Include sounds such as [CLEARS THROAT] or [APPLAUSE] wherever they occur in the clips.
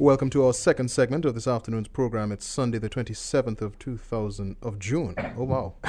Welcome to our second segment of this afternoon's program. It's Sunday, the 27th of 2000 of June. Oh wow. [LAUGHS]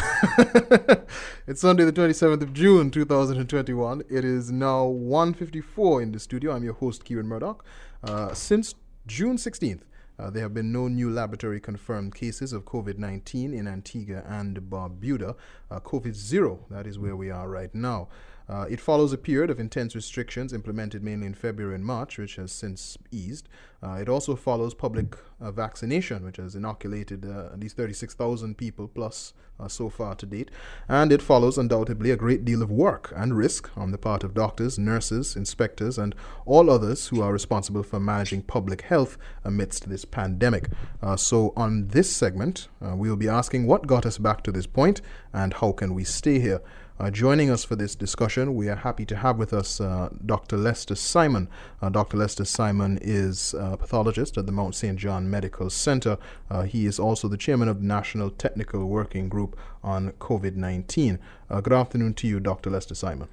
it's Sunday, the 27th of June, 2021. It is now 1:54 in the studio. I'm your host, Kieron Murdoch. Uh, since June 16th, uh, there have been no new laboratory confirmed cases of COVID 19 in Antigua and Barbuda. Uh, COVID zero, that is where we are right now. Uh, it follows a period of intense restrictions implemented mainly in February and March, which has since eased. Uh, it also follows public uh, vaccination, which has inoculated uh, at least 36,000 people plus uh, so far to date. And it follows undoubtedly a great deal of work and risk on the part of doctors, nurses, inspectors, and all others who are responsible for managing public health amidst this pandemic. Uh, so, on this segment, we will be asking what got us back to this point and how can we stay here. Uh, joining us for this discussion, we are happy to have with us uh, Dr. Lester Simon. Uh, Dr. Lester Simon is a pathologist at the Mount St. John Medical Center. Uh, he is also the chairman of the National Technical Working Group on COVID 19. Uh, good afternoon to you, Dr. Lester Simon.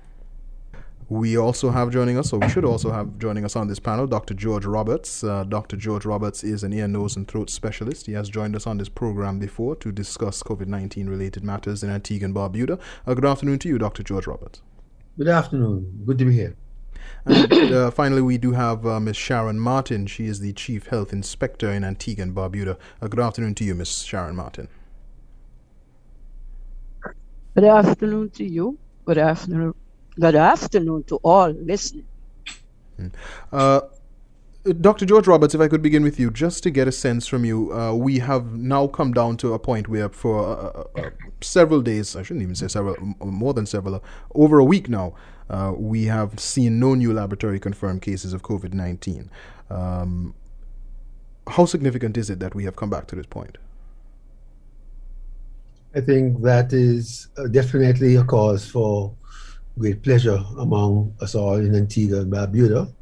We also have joining us, or we should also have joining us on this panel, Dr. George Roberts. Uh, Dr. George Roberts is an ear, nose, and throat specialist. He has joined us on this program before to discuss COVID 19 related matters in Antigua and Barbuda. Uh, good afternoon to you, Dr. George Roberts. Good afternoon. Good to be here. And uh, [COUGHS] finally, we do have uh, Ms. Sharon Martin. She is the Chief Health Inspector in Antigua and Barbuda. Uh, good afternoon to you, Ms. Sharon Martin. Good afternoon to you. Good afternoon, Good afternoon to all listening. Hmm. Uh, Dr. George Roberts, if I could begin with you, just to get a sense from you, uh, we have now come down to a point where, for uh, uh, uh several days, I shouldn't even say several, more than several, uh, over a week now, we have seen no new laboratory confirmed cases of COVID 19. Um, how significant is it that we have come back to this point? I think that is definitely a cause for great pleasure among us all in Antigua and Barbuda,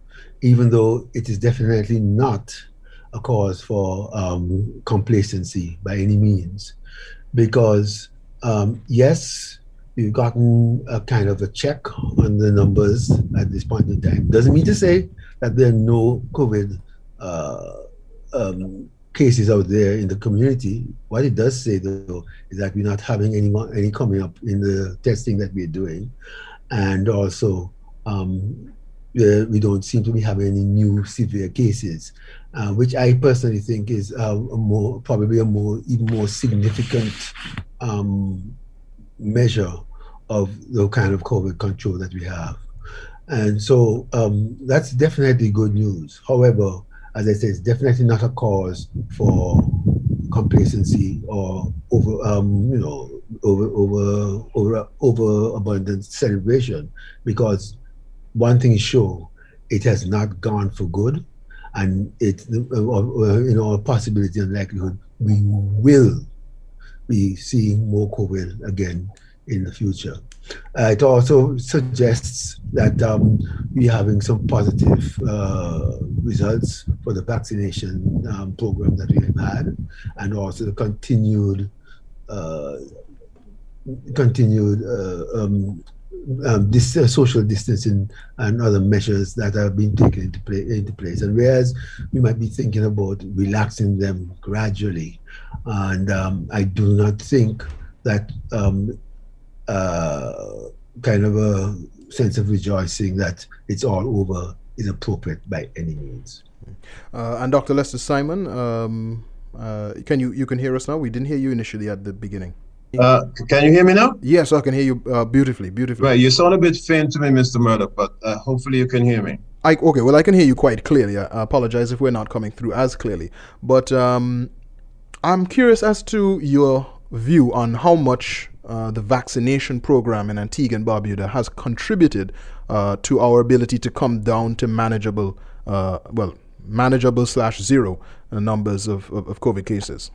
even though it is definitely not a cause for um, complacency by any means. Because, um, yes, we've gotten a kind of a check on the numbers at this point in time. Doesn't mean to say that there are no COVID uh, um, cases out there in the community. What it does say, though, is that we're not having any any coming up in the testing that we're doing, and also um, we don't seem to be having any new severe cases, uh, which I personally think is uh, a more probably a more even more significant um, measure of the kind of COVID control that we have. And so um, that's definitely good news. However, as I said, it's definitely not a cause for complacency or over, um, you know, over over over over abundant celebration because one thing is sure it has not gone for good and it uh, uh, you know a possibility and likelihood we will be seeing more covid again in the future. Uh, it also suggests that um, we're having some positive uh, results for the vaccination um, program that we have had and also the continued uh, continued uh, um, um, this uh, social distancing and other measures that have been taken into, play, into place. And whereas we might be thinking about relaxing them gradually, and um, I do not think that um, uh, kind of a sense of rejoicing that it's all over is appropriate by any means. Uh, and Dr. Lester Simon, um, uh, can you you can hear us now? We didn't hear you initially at the beginning. Uh, can you hear me now? Yes, I can hear you uh, beautifully, beautifully. Right, you sound a bit faint to me, Mr. Murdoch, but uh, hopefully you can hear me. I, okay, well, I can hear you quite clearly. I apologize if we're not coming through as clearly. But um, I'm curious as to your view on how much uh, the vaccination program in Antigua and Barbuda has contributed uh, to our ability to come down to manageable, uh, well, manageable slash zero numbers of, of, of COVID cases.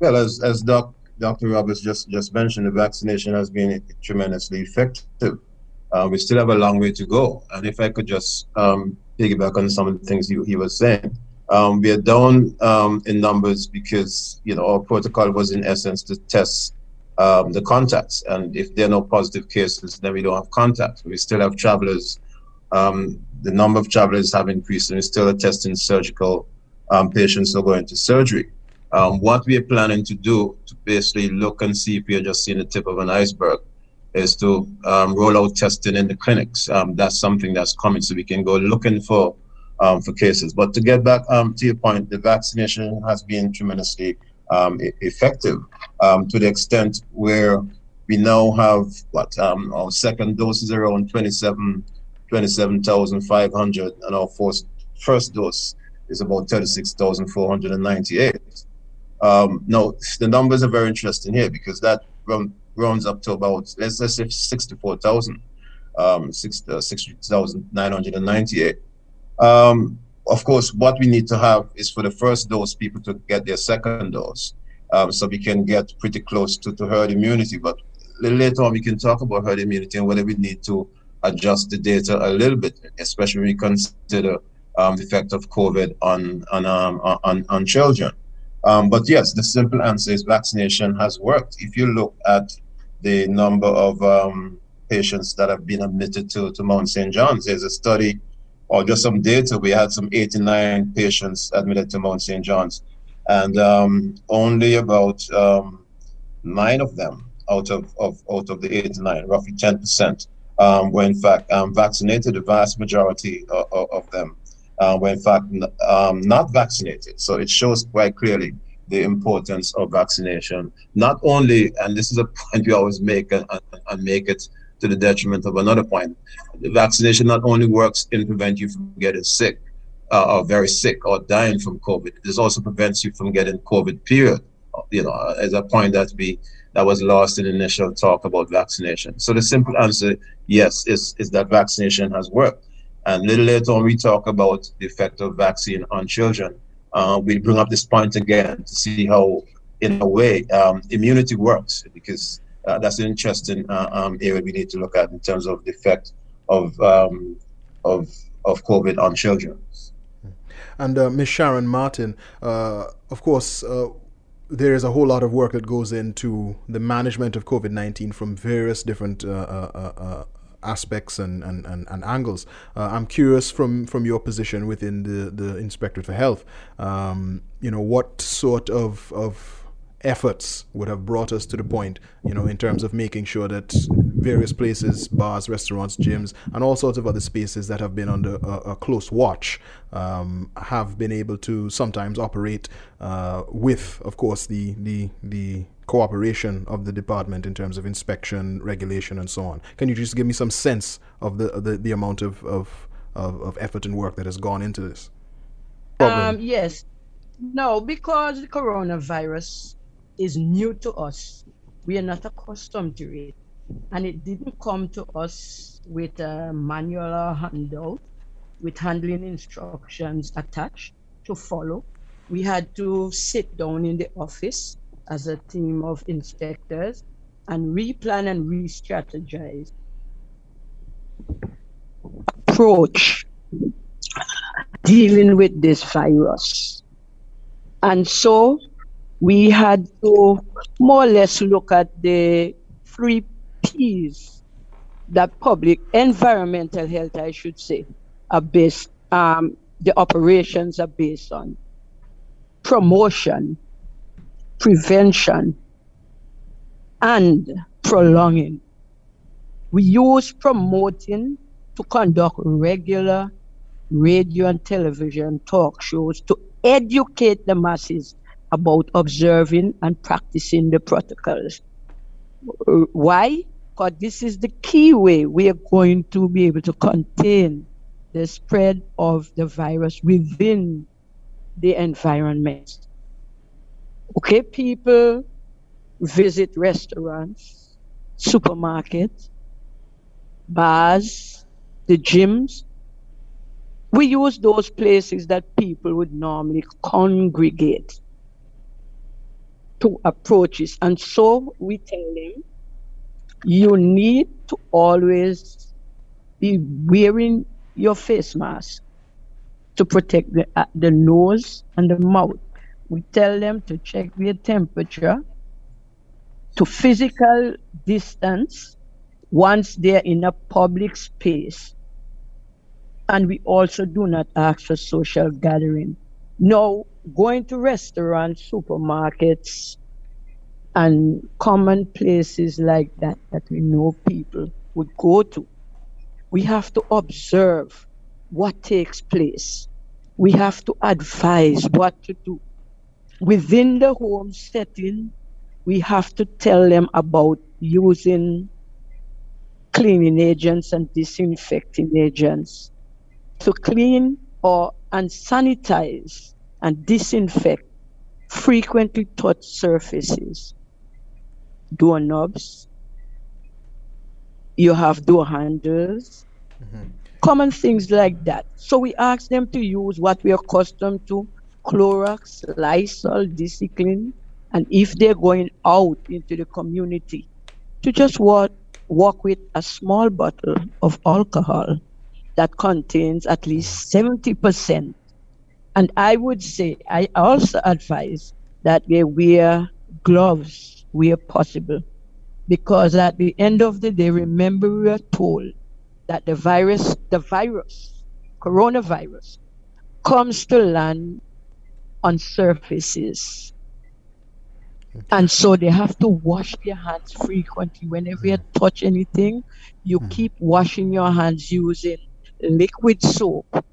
Well, as as Doc, Dr. Roberts just just mentioned, the vaccination has been tremendously effective. Uh, we still have a long way to go. And if I could just um, piggyback on some of the things he, was saying, um, we are down um, in numbers because you know our protocol was in essence to test um, the contacts, and if there are no positive cases, then we don't have contacts. We still have travelers Um, the number of travelers have increased and we're still testing surgical um, patients who are going to surgery. Um, what we are planning to do to basically look and see if we are just seeing the tip of an iceberg is to um, roll out testing in the clinics. Um, that's something that's coming, so we can go looking for um, for cases. But to get back um, to your point, the vaccination has been tremendously um, effective to the extent where we now have what our second dose is around 27 27,500 and our first, first dose is about 36,498. Um, now, the numbers are very interesting here because that round, rounds up to about, let's, let's say 64,000, um, 60,998. Uh, um, of course, what we need to have is for the first dose, people to get their second dose. Um, so we can get pretty close to, to herd immunity. But later on, we can talk about herd immunity and whether we need to adjust the data a little bit, especially when we consider um, the effect of COVID on on um, on, on children. Um, but yes, the simple answer is vaccination has worked. If you look at the number of um, patients that have been admitted to, to Mount St. John's, there's a study or just some data. We had some 89 patients admitted to Mount St. John's, and um, only about um, nine of them out of, of out of the 89, roughly 10 percent, um, were in fact um, vaccinated. The vast majority of, of them uh, were in fact um, not vaccinated. So it shows quite clearly the importance of vaccination. Not only, and this is a point we always make and, and make it to the detriment of another point, the vaccination not only works in prevent you from getting sick uh, or very sick or dying from COVID, this also prevents you from getting COVID period. You know, as a point that we that was lost in the initial talk about vaccination. So the simple answer, yes, is, is that vaccination has worked. And a little later on, we talk about the effect of vaccine on children. Uh, we bring up this point again to see how, in a way, um, immunity works, because uh, that's an interesting uh, um, area we need to look at in terms of the effect of um, of of COVID on children. And uh, Ms. Sharon Martin, uh, of course, uh, there is a whole lot of work that goes into the management of COVID 19 from various different uh, uh, uh, aspects and, and, and, and angles. Uh, I'm curious from, from your position within the, the Inspectorate for Health, um, you know, what sort of, of efforts would have brought us to the point, you know, in terms of making sure that various places, bars, restaurants, gyms, and all sorts of other spaces that have been under a, a close watch um, have been able to sometimes operate uh, with, of course, the the the cooperation of the department in terms of inspection, regulation, and so on. Can you just give me some sense of the the, the amount of, of, of, of effort and work that has gone into this? Um, yes. No, because the coronavirus is new to us. We are not accustomed to it. And it didn't come to us with a manual or handout with handling instructions attached to follow. We had to sit down in the office as a team of inspectors and replan and re strategize approach dealing with this virus. And so we had to more or less look at the three P's that public environmental health, I should say, are based, um, the operations are based on promotion, prevention, and prolonging. We use promoting to conduct regular radio and television talk shows to educate the masses about observing and practicing the protocols. Uh, why? Because this is the key way we are going to be able to contain the spread of the virus within the environment. Okay, people visit restaurants, supermarkets, bars, the gyms. We use those places that people would normally congregate to approaches. And so we tell them, you need to always be wearing your face mask to protect the, uh, the nose and the mouth. We tell them to check their temperature, to physical distance once they're in a public space. And we also do not ask for social gathering. Now, going to restaurants, supermarkets, and common places like that that we know people would go to, we have to observe what takes place. We have to advise what to do. Within the home setting, we have to tell them about using cleaning agents and disinfecting agents to clean or and sanitize and disinfect frequently touched surfaces, doorknobs, you have door handles, mm-hmm. common things like that. So we ask them to use what we are accustomed to Clorox, Lysol, Discipline, and if they're going out into the community, to just walk, walk with a small bottle of alcohol that contains at least 70%. And I would say, I also advise that they wear gloves where possible. Because at the end of the day, remember we are told that the virus, the virus, coronavirus, comes to land on surfaces. And so they have to wash their hands frequently. Whenever you touch anything, you mm. keep washing your hands using liquid soap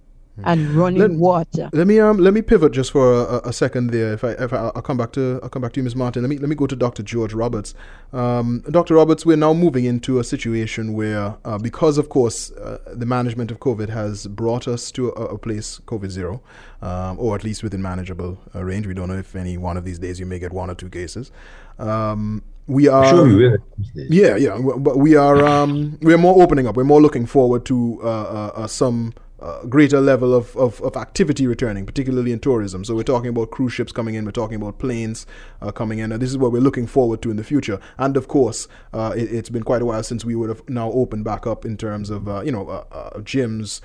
and running let, water. Let me um let me pivot just for a, a second there. If I if I, will come back to I'll come back to you, Ms. Martin. Let me let me go to Dr. George Roberts. Um, Dr. Roberts, we're now moving into a situation where, uh, because of course uh, the management of COVID has brought us to a, a place COVID zero, um, or at least within manageable uh, range. We don't know if any one of these days you may get one or two cases. Um, we are sure we will. yeah yeah but we are um, we are more opening up we're more looking forward to uh, uh, uh some uh, greater level of, of, of, activity returning, particularly in tourism. So we're talking about cruise ships coming in, we're talking about planes uh, coming in, and this is what we're looking forward to in the future. And of course, uh, it, has been quite a while since we would have now opened back up in terms of uh, you know uh, uh, gyms,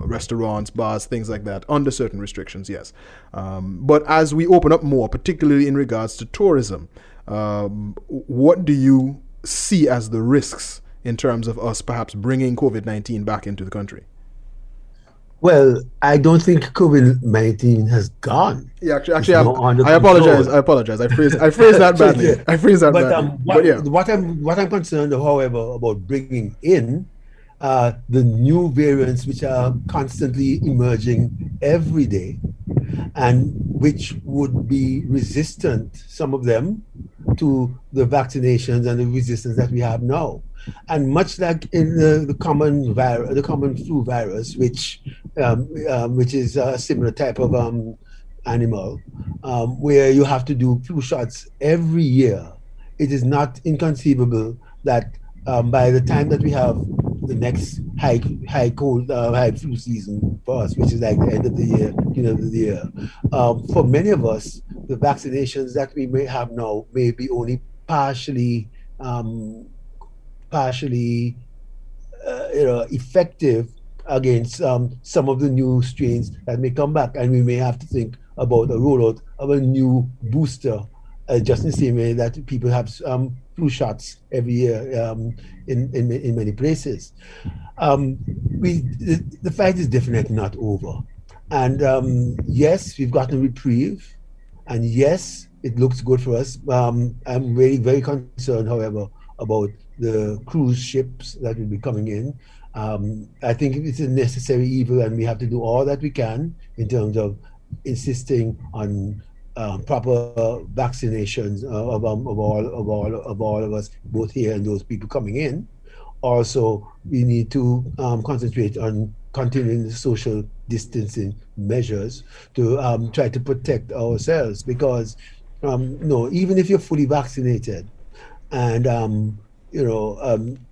restaurants, bars, things like that, under certain restrictions. Yes, um, but as we open up more, particularly in regards to tourism, um, what do you see as the risks in terms of us perhaps bringing COVID nineteen back into the country? Well, I don't think COVID nineteen has gone. Yeah, actually, actually, I apologize. I apologize. I phrased, I phrased that [LAUGHS] badly. yeah. I phrased that but, badly. Um, what, but yeah, what I'm what I'm concerned, however, about bringing in uh, the new variants which are constantly emerging every day, and which would be resistant, some of them, to the vaccinations and the resistance that we have now. And much like in the, the common virus, the common flu virus, which um, um, which is a similar type of um, animal, um, where you have to do flu shots every year, it is not inconceivable that um, by the time that we have the next high high cold uh, high flu season for us, which is like the end of the year, you know, the year. Um, for many of us, the vaccinations that we may have now may be only partially um, partially uh, you know effective against um, some of the new strains that may come back, and we may have to think about a rollout of a new booster, uh, just in the same way that people have um, flu shots every year um, in, in, in many places. Um, we the, the, fight is definitely not over, and um, yes, we've gotten reprieve, and yes, it looks good for us. Um, I'm very very concerned, however, about the cruise ships that will be coming in. Um, I think it's a necessary evil, and we have to do all that we can in terms of insisting on um, proper vaccinations uh, of, um, of, all of all of all of us, both here and those people coming in. Also, we need to um, concentrate on continuing the social distancing measures to um, try to protect ourselves because, um, no, even if you're fully vaccinated, and um, you know,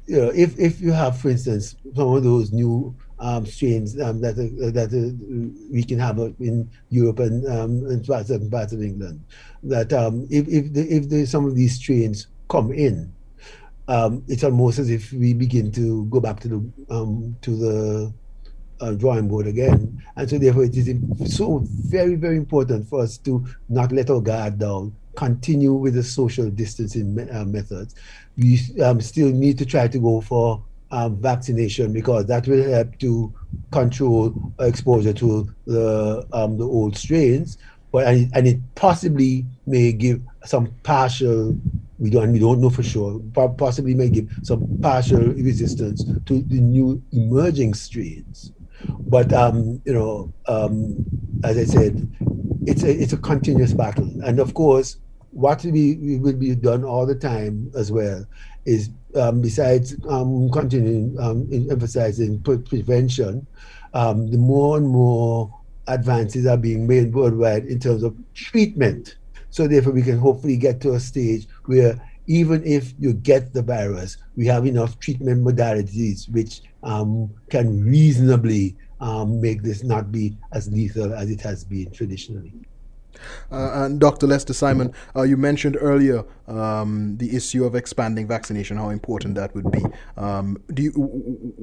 you know, if if you have, for instance, some of those new um, strains um, that uh, that uh, we can have in Europe and, um, and parts of England, that um, if if the, if the, some of these strains come in, um, it's almost as if we begin to go back to the um, to the uh, drawing board again, and so therefore it is so very very important for us to not let our guard down, continue with the social distancing me- uh, methods. We still need to try to go for um, vaccination because that will help to control exposure to the um, the old strains. But and, and it possibly may give some partial. We don't we don't know for sure. Possibly may give some partial resistance to the new emerging strains. But um, you know, um, as I said, it's a it's a continuous battle, and of course, what we, will be done all the time as well is um, besides um, continuing um, emphasizing prevention, um, the more and more advances are being made worldwide in terms of treatment. So therefore, we can hopefully get to a stage where even if you get the virus, we have enough treatment modalities which um, can reasonably um, make this not be as lethal as it has been traditionally. Uh, and Dr. Lester Simon, uh, you mentioned earlier um, the issue of expanding vaccination, how important that would be. Um, do you,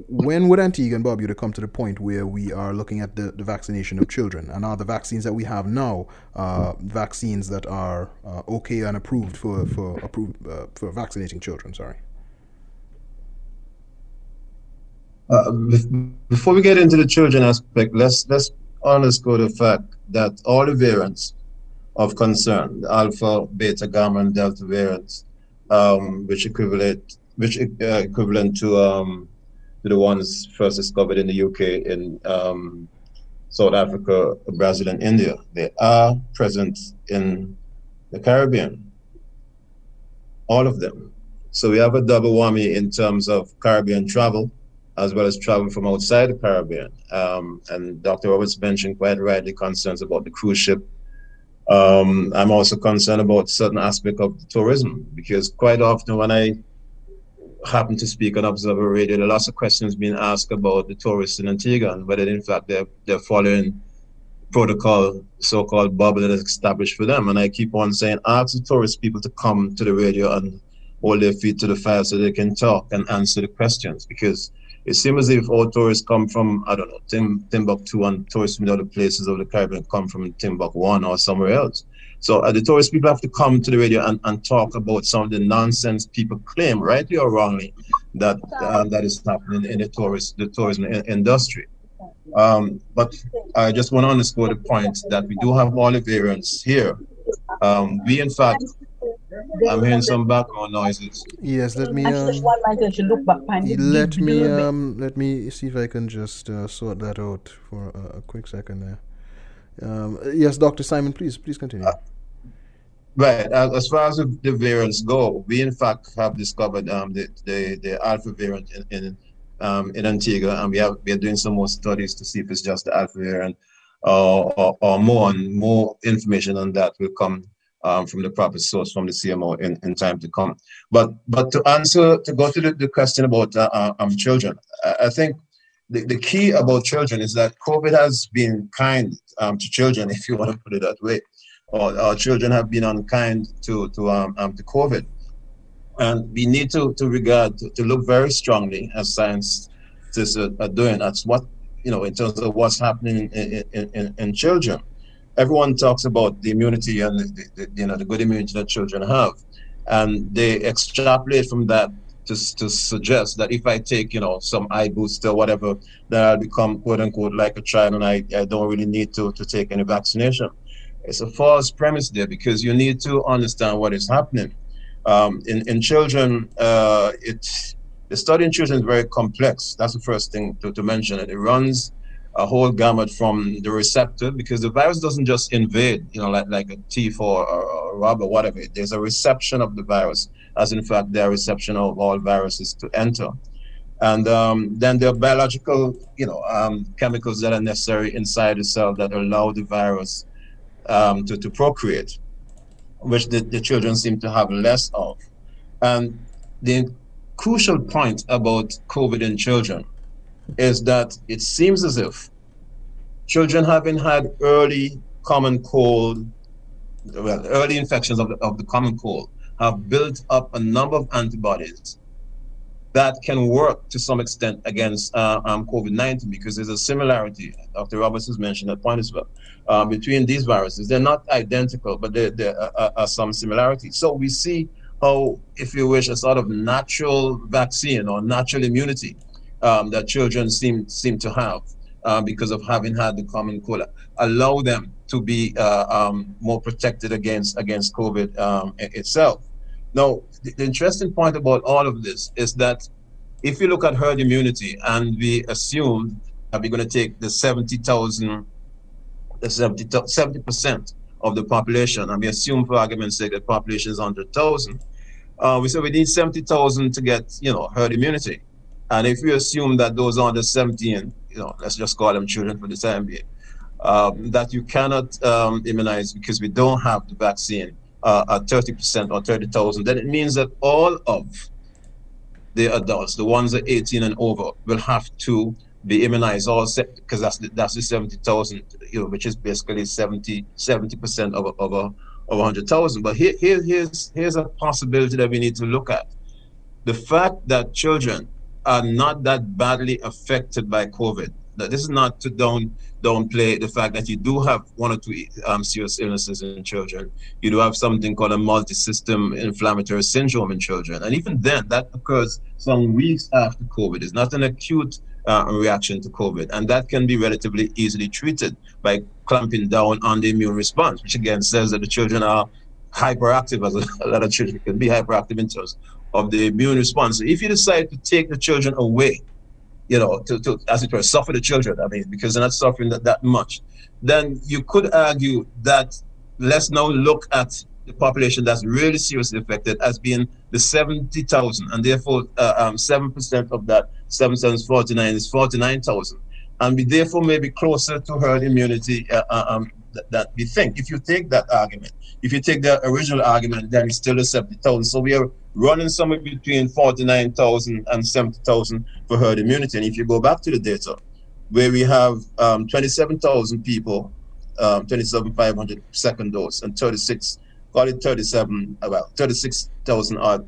when would Antigua and Barbuda come to the point where we are looking at the, the vaccination of children? And are the vaccines that we have now uh, vaccines that are okay and approved for for approved for vaccinating children? Sorry. Uh, before we get into the children aspect, let's let's underscore the fact that all the variants of concern, the alpha, beta, gamma, and delta variants, um, which equivalent which uh, equivalent to um, to the ones first discovered in the UK, in um, South Africa, Brazil, and India. They are present in the Caribbean. All of them. So we have a double whammy in terms of Caribbean travel, as well as travel from outside the Caribbean. Um, and Dr. Roberts mentioned quite rightly concerns about the cruise ship um, I'm also concerned about certain aspect of tourism because quite often when I happen to speak on Observer Radio, there are lots of questions being asked about the tourists in Antigua and whether in fact they're, they're following protocol, so-called bubble that is established for them. And I keep on saying, ask the tourist people to come to the radio and hold their feet to the fire so they can talk and answer the questions because it seems as if all tourists come from, I don't know, Tim, Timbuktu and tourists from other places of the Caribbean come from Timbuktu one or somewhere else. So uh, the tourist people have to come to the radio and, and talk about some of the nonsense people claim, rightly or wrongly, that uh, that is happening in the tourist the tourism industry. Um, but I just want to underscore the point that we do have all the variants here. Um, we in fact I'm hearing some background noises. Yes, let me. Um, let me. Um, let me see if I can just uh, sort that out for a, a quick second there. Um, yes, Doctor Simon, please, please continue. Uh, right. As far as the variants go, we in fact have discovered um, the, the the alpha variant in in, um, in Antigua, and we have we are doing some more studies to see if it's just the alpha variant, uh, or, or more and more information on that will come um, from the proper source from the CMO in, in time to come. But but to answer to go to the, the question about uh, uh, um, children, I, think the, the key about children is that COVID has been kind um, to children, [LAUGHS] if you want to put it that way, or, our children have been unkind to to um, um, to COVID, and we need to to regard to, to look very strongly as science are, are doing. That's what you know in terms of what's happening in, in, in, in children everyone talks about the immunity and the, the, you know the good immunity that children have, and they extrapolate from that to, to suggest that if I take you know some eye booster or whatever, then I'll become quote unquote like a child and I, I don't really need to to take any vaccination. It's a false premise there because you need to understand what is happening. Um, in in children, uh, the study in children is very complex. That's the first thing to, to mention. It runs a whole gamut from the receptor because the virus doesn't just invade, you know, like, like a teeth or, or, or whatever. There's a reception of the virus, as in fact, there are reception of all viruses to enter. And um, then there are biological, you know, um, chemicals that are necessary inside the cell that allow the virus um, to, to procreate, which the, the children seem to have less of. And the crucial point about COVID in children is that it seems as if children having had early common cold, well, early infections of the, of the common cold, have built up a number of antibodies that can work to some extent against uh, um, COVID-19 because there's a similarity. Dr. Roberts has mentioned that point as well uh, between these viruses. They're not identical, but there, there are, are, some similarities. So we see how, if you wish, a sort of natural vaccine or natural immunity um, that children seem seem to have uh, because of having had the common cold, allow them to be uh, um, more protected against against COVID um, itself. Now, the, interesting point about all of this is that if you look at herd immunity and we assume that we're going to take the 70,000, the 70, 70% of the population, and we assume for argument's sake that population is 100,000, uh, we say we need 70,000 to get, you know, herd immunity. And if we assume that those under 17, you know, let's just call them children for the time being, um, that you cannot um, immunize because we don't have the vaccine uh, at 30% or 30,000, then it means that all of the adults, the ones at 18 and over, will have to be immunized all because that's the, that's the 70,000, you know, which is basically 70 percent of of a of 100,000. But here, here here's here's a possibility that we need to look at. The fact that children are not that badly affected by COVID. That this is not to down downplay the fact that you do have one or two um, serious illnesses in children. You do have something called a multi-system inflammatory syndrome in children, and even then, that occurs some weeks after COVID. It's not an acute uh, reaction to COVID, and that can be relatively easily treated by clamping down on the immune response, which again says that the children are hyperactive, as a lot of children can be hyperactive in terms of the immune response. So if you decide to take the children away you know, to, to as it were, suffer the children. I mean, because they're not suffering that, that much. Then you could argue that let's now look at the population that's really seriously affected as being the 70,000, and therefore uh, um, 7% of that 7,749 is 49,000. And we therefore may be closer to herd immunity uh, uh um, that we think. If you take that argument, if you take the original argument, then it's still the 70,000. So we are running somewhere between 49,000 and 70,000 for herd immunity. And if you go back to the data, where we have um, 27,000 people, um, 27,500 second dose, and 36, call it 37, about 36,000 odd,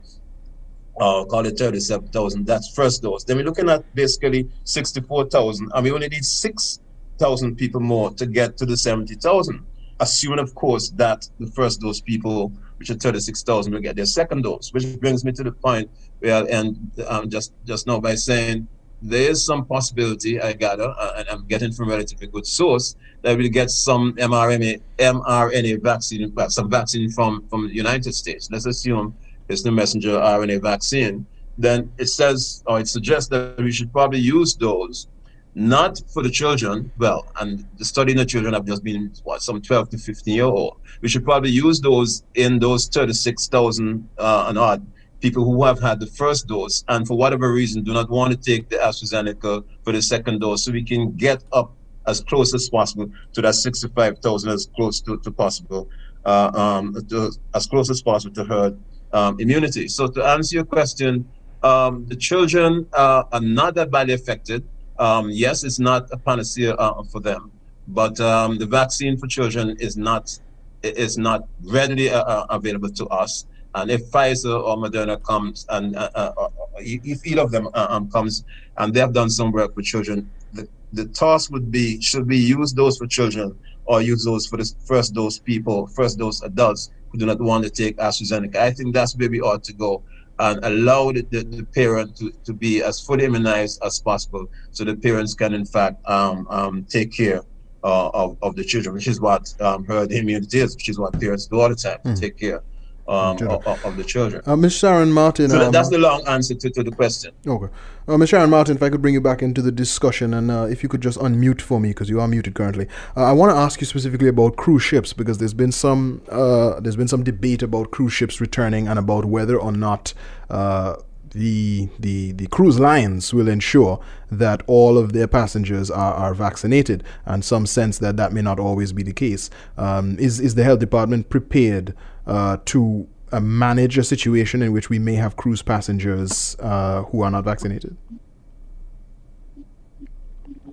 uh, call it 37,000, that's first dose. Then we're looking at basically 64,000, and we only need 6,000 people more to get to the 70,000 assuming, of course, that the first dose people, which are 36,000, will get their second dose, which brings me to the point where I'll end um, just, just now by saying there is some possibility, I gather, uh, and I'm getting from relatively good source, that we'll get some mRNA, mRNA vaccine, some vaccine from, from the United States. Let's assume it's the messenger RNA vaccine. Then it says, or it suggests that we should probably use those not for the children. Well, and the study in the children have just been what some 12 to 15 year old. We should probably use those in those 36,000 uh, and odd people who have had the first dose and for whatever reason do not want to take the AstraZeneca for the second dose, so we can get up as close as possible to that 65,000 as close to, to possible, uh, um, to, as close as possible to herd um, immunity. So to answer your question, um, the children uh, are not that badly affected. Um, yes, it's not a panacea uh, for them, but um, the vaccine for children is not is not readily uh, uh available to us. And if Pfizer or Moderna comes, and uh, uh, uh if either of them um, comes, and they have done some work with children, the, the task would be: should we use those for children, or use those for the first dose people, first dose adults who do not want to take AstraZeneca? I think that's where we ought to go and allow the, the, the, parent to, to be as fully immunized as possible so the parents can in fact um, um, take care uh, of, of the children which is what um, herd immunity is which is what parents do all the time mm. to take care um, of, of, the children. Uh, Ms. Sharon Martin. So um, that's the long answer to, to the question. Okay. Uh, Ms. Sharon Martin, if I could bring you back into the discussion and uh, if you could just unmute for me because you are muted currently. Uh, I want to ask you specifically about cruise ships because there's been some uh, there's been some debate about cruise ships returning and about whether or not uh, the the the cruise lines will ensure that all of their passengers are, are vaccinated, and some sense that that may not always be the case. Um, is is the health department prepared uh, to uh, manage a situation in which we may have cruise passengers uh, who are not vaccinated?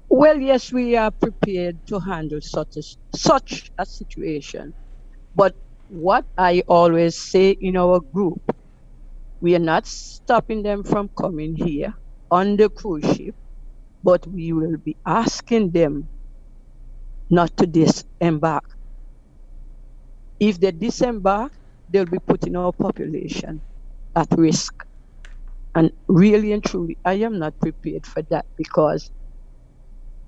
Well, yes, we are prepared to handle such a, such a situation. But what I always say in our group, we are not stopping them from coming here on the cruise ship, but we will be asking them not to disembark if they disembark, they'll be putting our population at risk. And really and truly, I am not prepared for that because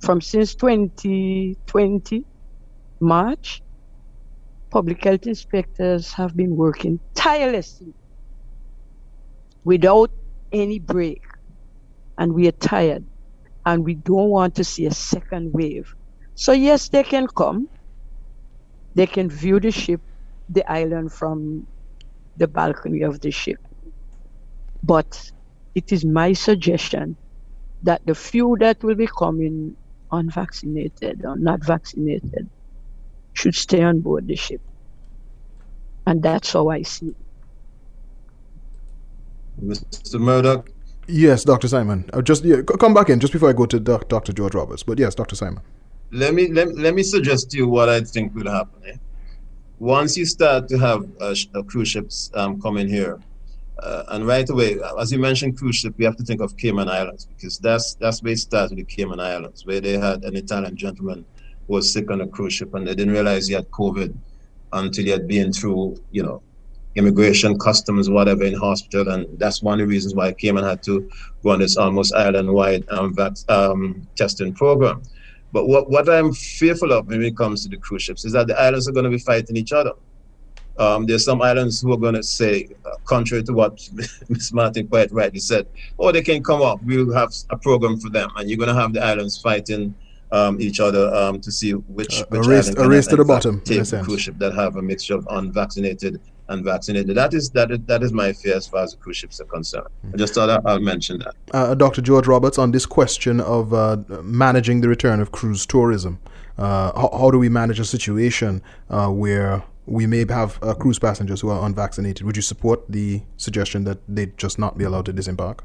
from since 2020 March, public health inspectors have been working tirelessly without any break. And we are tired and we don't want to see a second wave. So, yes, they can come, they can view the ship, the island from the balcony of the ship. But it is my suggestion that the few that will be coming unvaccinated or not vaccinated should stay on board the ship. And that's how I see it. Mr. Murdoch? Yes, Dr. Simon. Uh, just yeah, come back in just before I go to doc, Dr. George Roberts. But yes, Dr. Simon. Let me let, let me suggest to you what I think will happen. Eh? Once you start to have uh, uh, cruise ships um, coming here, uh, and right away, as you mentioned, cruise ship, we have to think of Cayman Islands because that's that's where it started, the Cayman Islands, where they had an Italian gentleman who was sick on a cruise ship, and they didn't realize he had COVID until he had been through, you know, immigration, customs, whatever in hospital, and that's one of the reasons why Cayman had to go on this almost island-wide um, vac- um, testing program. But what, what I'm fearful of when it comes to the cruise ships is that the islands are going to be fighting each other. Um, there's some islands who are going to say, uh, contrary to what [LAUGHS] Ms. Martin quite rightly said, oh, they can come up. We'll have a program for them. And you're going to have the islands fighting um, each other um, to see which, uh, which a race, a race to the bottom take a cruise ship that have a mixture of unvaccinated and vaccinated. That is that is, that is my fear as far as the cruise ships are concerned. I just thought I'll mention that. Uh, Dr. George Roberts, on this question of uh, managing the return of cruise tourism, uh, how, how, do we manage a situation uh, where we may have uh, cruise passengers who are unvaccinated? Would you support the suggestion that they just not be allowed to disembark?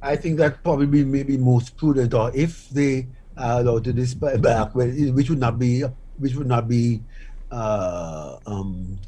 I think that probably may be most prudent, or if they are allowed to disembark, which would not be which would not be uh, um,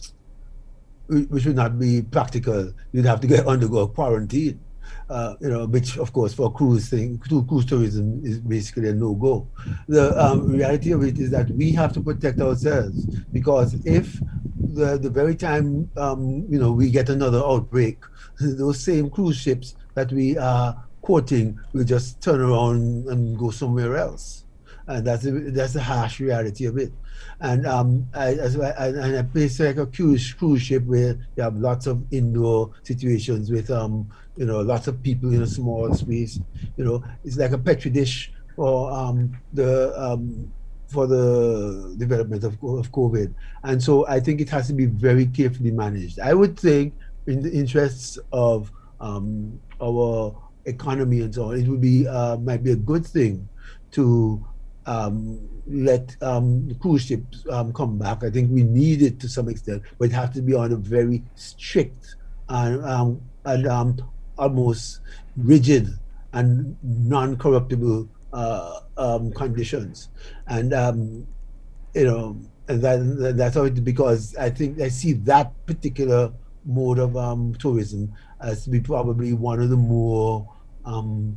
which would not be practical. You'd have to get [LAUGHS] undergo quarantine. Uh, you know, which of course for cruise thing, cruise tourism is basically a no-go. The um, reality of it is that we have to protect ourselves because if the the very time um, you know we get another outbreak, [LAUGHS] those same cruise ships that we are quoting will just turn around and go somewhere else, and that's a, that's the harsh reality of it. And um, as I, and a place like a cruise, cruise ship where you have lots of indoor situations with um, you know, lots of people in a small space. You know, it's like a petri dish for um, the um, for the development of, of COVID. And so I think it has to be very carefully managed. I would think, in the interests of um, our economy and so on, it would be uh, might be a good thing to um, let um, the cruise ships um, come back. I think we need it to some extent, but it has to be on a very strict and, um, and um, almost rigid and non-corruptible uh, um, conditions. And you know, and that, that's how it because I think I see that particular mode of tourism as to be probably one of the more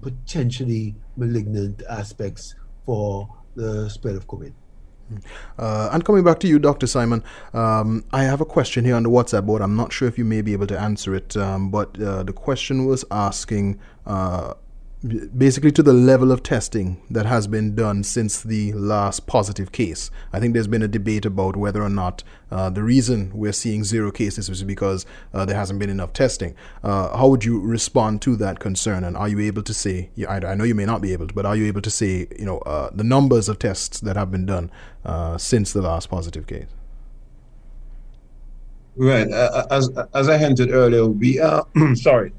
potentially malignant aspects for the spread of COVID. Uh, and coming back to you, Dr. Simon, um, I have a question here on the WhatsApp board. I'm not sure if you may be able to answer it, um, but uh, the question was asking uh, basically to the level of testing that has been done since the last positive case. I think there's been a debate about whether or not uh, the reason we're seeing zero cases is because uh, there hasn't been enough testing. Uh, how would you respond to that concern? And are you able to say, I, know you may not be able to, but are you able to say, you know, uh, the numbers of tests that have been done uh, since the last positive case? Right. Uh, as, as I hinted earlier, we are, [CLEARS THROAT] sorry,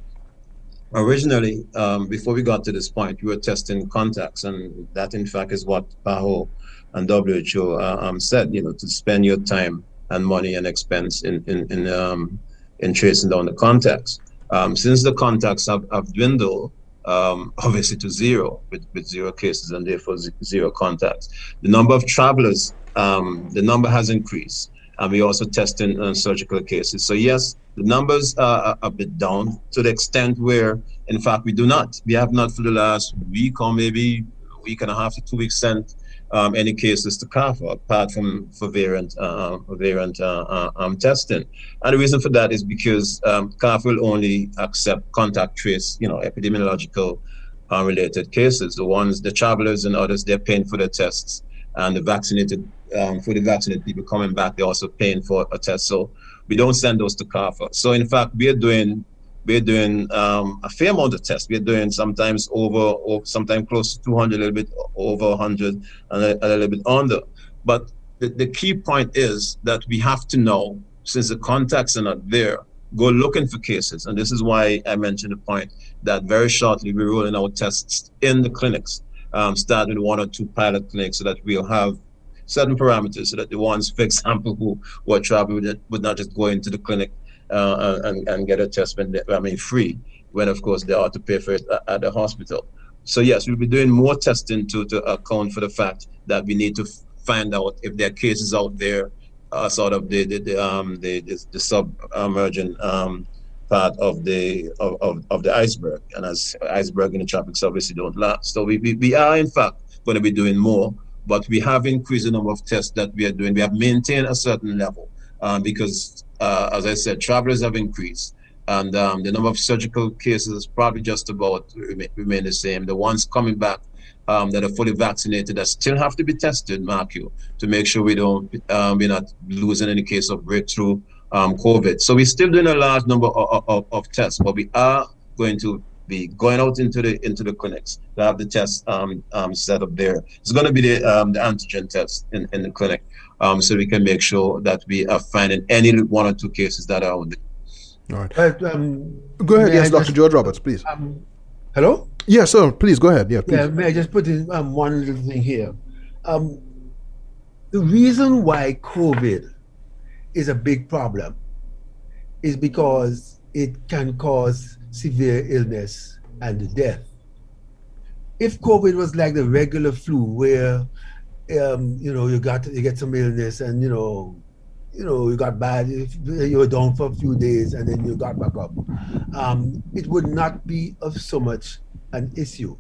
originally, um, before we got to this point, we were testing contacts, and that in fact is what PAHO and WHO uh, um, said. You know, to spend your time and money and expense in in in, um, in tracing down the contacts. Um, since the contacts have, have dwindled, um, [LAUGHS] obviously to zero with, with zero cases and therefore zero contacts, the number of travelers, um, the number has increased and we also testing uh, surgical cases. So yes, the numbers are a bit down to the extent where, in fact, we do not. We have not for the last week or maybe week and a half to two weeks sent um, any cases to CARPHA apart from for variant, uh, variant uh, uh, um, testing. And the reason for that is because um, CARPHA will only accept contact trace, you know, epidemiological uh, related cases. The ones, the travelers and others, they're paying for the tests. And the vaccinated, um, for the vaccinated people coming back, they're also paying for a test. So we don't send those to CARPHA. So in fact, we are doing we're doing um, a fair amount of tests. We're doing sometimes over, or sometimes close to 200, a little bit over 100, and a, a little bit under. But the, the key point is that we have to know, since the contacts are not there, go looking for cases. And this is why I mentioned the point that very shortly we're rolling out tests in the clinics, um, starting with one or two pilot clinics so that we'll have certain parameters so that the ones, for example, who, are traveling would not just go into the clinic uh, and, and get a test when they, I mean free when of course they are to pay for it at the hospital. So yes, we'll be doing more testing to, to account for the fact that we need to find out if there are cases out there, uh, sort of the the, the um the the, the submergent um part of the of, of, of, the iceberg. And as iceberg in the tropics obviously don't last. So we, we, we are in fact going to be doing more, but we have increased the number of tests that we are doing. We have maintained a certain level um, because uh, as I said, travelers have increased. And um, the number of surgical cases is probably just about remain, remain the same. The ones coming back um, that are fully vaccinated that still have to be tested, mark you, to make sure we don't, um, we're not losing any case of breakthrough um, COVID. So we're still doing a large number of, of, of, tests, but we are going to be going out into the into the clinics to have the test um, um, set up there. It's going to be the, um, the antigen test in, in the clinic um, so we can make sure that we are finding any one or two cases that are out there. All right. um, go ahead, yes, I Dr. Just, George Roberts, please. Um, hello? Yes, sir. Please go ahead. Yeah, please. Yeah, may I just put in um, one little thing here? Um, the reason why COVID is a big problem is because it can cause severe illness and death. If COVID was like the regular flu, where um, you know, you got you get some illness, and you know, you know, you got bad. You were down for a few days, and then you got back up. Um, it would not be of so much an issue.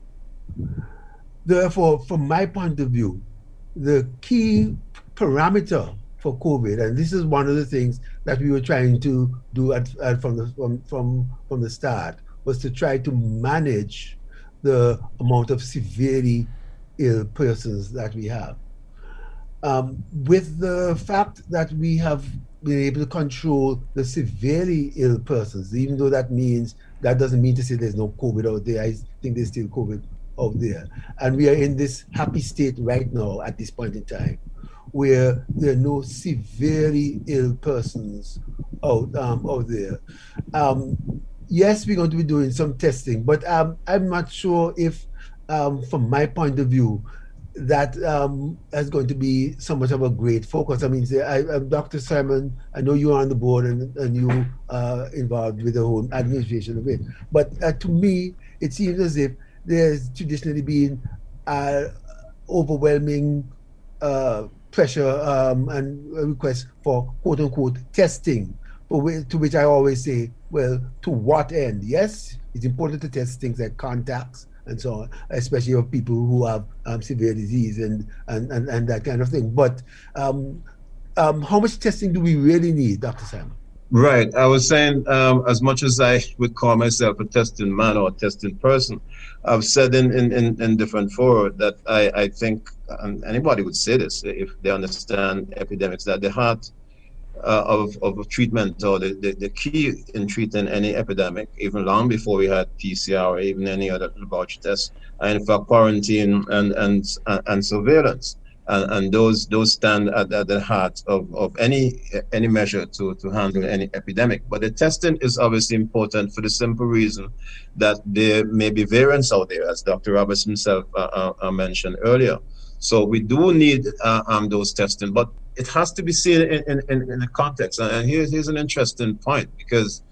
Therefore, from my point of view, the key parameter for COVID, and this is one of the things that we were trying to do at, at, from the from, from from the start, was to try to manage the amount of severely ill persons that we have. Um, with the fact that we have been able to control the severely ill persons, even though that means that doesn't mean to say there's no COVID out there. I think there's still COVID out there. And we are in this happy state right now at this point in time where there are no severely ill persons out um, out there. Um, yes, we're going to be doing some testing, but um, I'm not sure if um, from my point of view, that um, is going to be so much of a great focus. I mean, I, am Dr. Simon. I know you're on the board and, and you are involved with the whole administration of it. But uh, to me, it seems as if there's traditionally been uh, overwhelming uh, pressure um, and requests for quote unquote testing. To which I always say, well, to what end? Yes, it's important to test things like contacts, and so on, especially of people who have um, severe disease and, and, and, and, that kind of thing. But um, um, how much testing do we really need, Dr. Simon? Right. I was saying, um, as much as I would call myself a testing man or a testing person, I've said in, in, in, in different fora that I, I think, and anybody would say this if they understand epidemics, that the heart uh, of, of treatment or the, the, the, key in treating any epidemic, even long before we had PCR or even any other laboratory tests, in fact quarantine and, and, and surveillance. And, and those those stand at, at the heart of, of any any measure to, to handle any epidemic. But the testing is obviously important for the simple reason that there may be variants out there, as Dr. Roberts himself uh, uh, uh mentioned earlier. So we do need uh, um, those testing, but it has to be seen in, in, in, the context. And here's, here's an interesting point because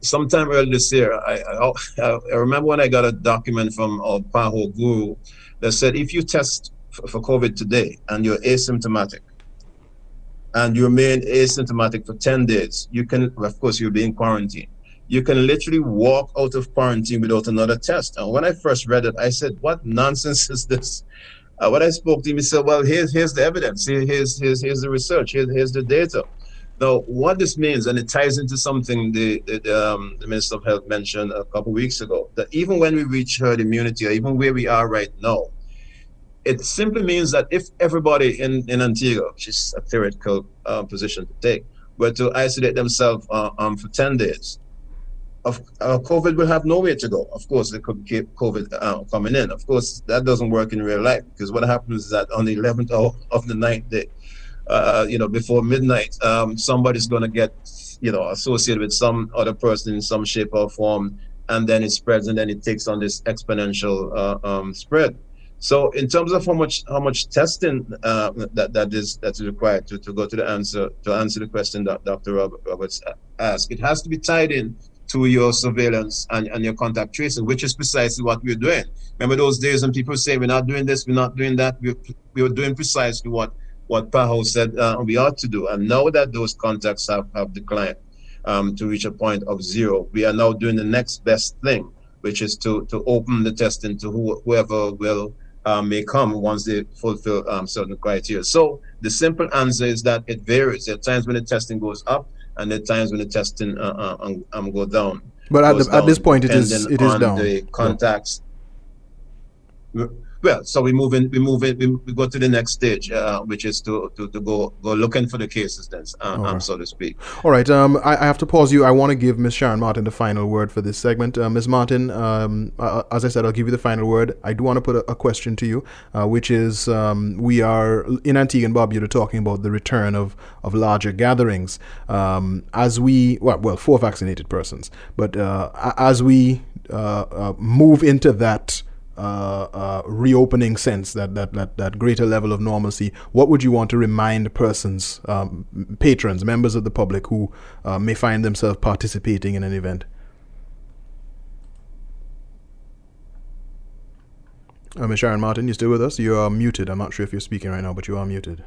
sometime earlier this year, I, I, I, remember when I got a document from our PAHO guru that said if you test for, COVID today and you're asymptomatic, and you remain asymptomatic for 10 days, you can, of course, you'll be in quarantine. You can literally walk out of quarantine without another test. And when I first read it, I said, What nonsense [LAUGHS] is this? Uh, when I spoke to him, he said, "Well, here's here's the evidence. Here, here's here's here's the research. Here, here's the data." Now, what this means, and it ties into something the, the, um, the Minister of Health mentioned a couple weeks ago, that even when we reach herd immunity, or even where we are right now, it simply means that if everybody in, in Antigua, which is a theoretical uh, position to take, were to isolate themselves uh, um, for 10 days, of uh, COVID will have nowhere to go. Of course, it could keep COVID uh, coming in. Of course, that doesn't work in real life because what happens is that on the 11th hour of the ninth day, uh, you know, before midnight, um, somebody's going to get, you know, associated with some other person in some shape or form, and then it spreads, and then it takes on this exponential uh, um, spread. So, in terms of how much how much testing uh, that that is that's required to, to go to the answer to answer the question that Dr. Roberts asked, it has to be tied in to your surveillance and, and your contact tracing, which is precisely what we're doing. Remember those days when people say we're not doing this, we're not doing that. We're, we were doing precisely what what PAHO said uh, we ought to do. And now that those contacts have, have declined um, to reach a point of zero, we are now doing the next best thing, which is to, to open the testing to who, whoever will um, may come once they fulfill um, certain criteria. So the simple answer is that it varies. There are times when the testing goes up, and there are times when the testing uh, uh, um, um go down. But at, the, at this point, it is it is down. The contacts. Yeah. Well, so we move in, we move in, we, we go to the next stage, uh, which is to, to, to go go looking for the cases, then, uh, um, so to speak. All right. Um, I, I have to pause you. I want to give Ms. Sharon Martin the final word for this segment. Uh, Ms. Martin, um, uh, as I said, I'll give you the final word. I do want to put a, a question to you, uh, which is um, we are in Antigua and Barbuda talking about the return of, of larger gatherings. Um, as we, well, well, for vaccinated persons, but uh, as we move into that uh, uh, reopening sense, that, that, that, that greater level of normalcy, what would you want to remind persons, um, patrons, members of the public who uh, may find themselves participating in an event? Uh, Ms. Sharon Martin, you still with us? You are muted. I'm not sure if you're speaking right now, but you are muted.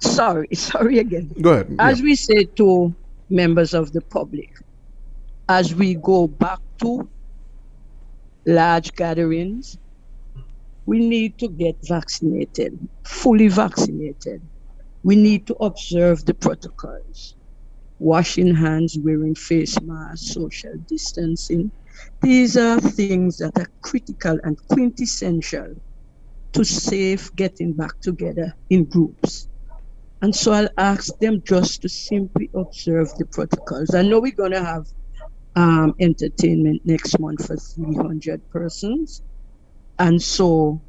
Sorry, [LAUGHS] sorry again. Go ahead. As yeah. we say to members of the public, as we go back to large gatherings, we need to get vaccinated, fully vaccinated. We need to observe the protocols washing hands, wearing face masks, social distancing. These are things that are critical and quintessential to safe getting back together in groups. And so I'll ask them just to simply observe the protocols. I know we're going to have um, entertainment next month for 300 persons. And so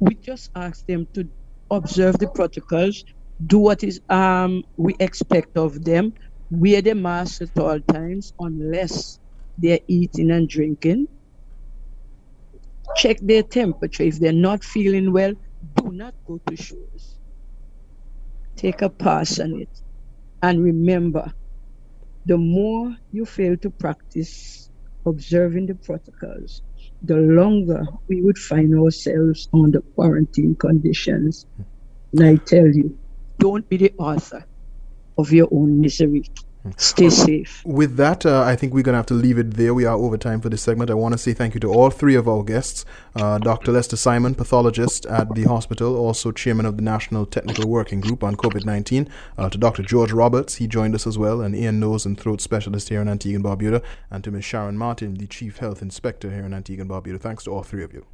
we just ask them to observe the protocols, do what is um, we expect of them, wear the mask at all times unless they're eating and drinking. Check their temperature. If they're not feeling well, do not go to shows. Take a pass on it. And remember, the more you fail to practice observing the protocols, the longer we would find ourselves under quarantine conditions. And I tell you, don't be the author of your own misery. Stay safe. With that, uh, I think we're going to have to leave it there. We are over time for this segment. I want to say thank you to all three of our guests uh, Dr. Lester Simon, pathologist at the hospital, also chairman of the National Technical Working Group on COVID 19, uh, to Dr. George Roberts, he joined us as well, an ear, nose, and throat specialist here in Antigua and Barbuda, and to Ms. Sharon Martin, the chief health inspector here in Antigua and Barbuda. Thanks to all three of you.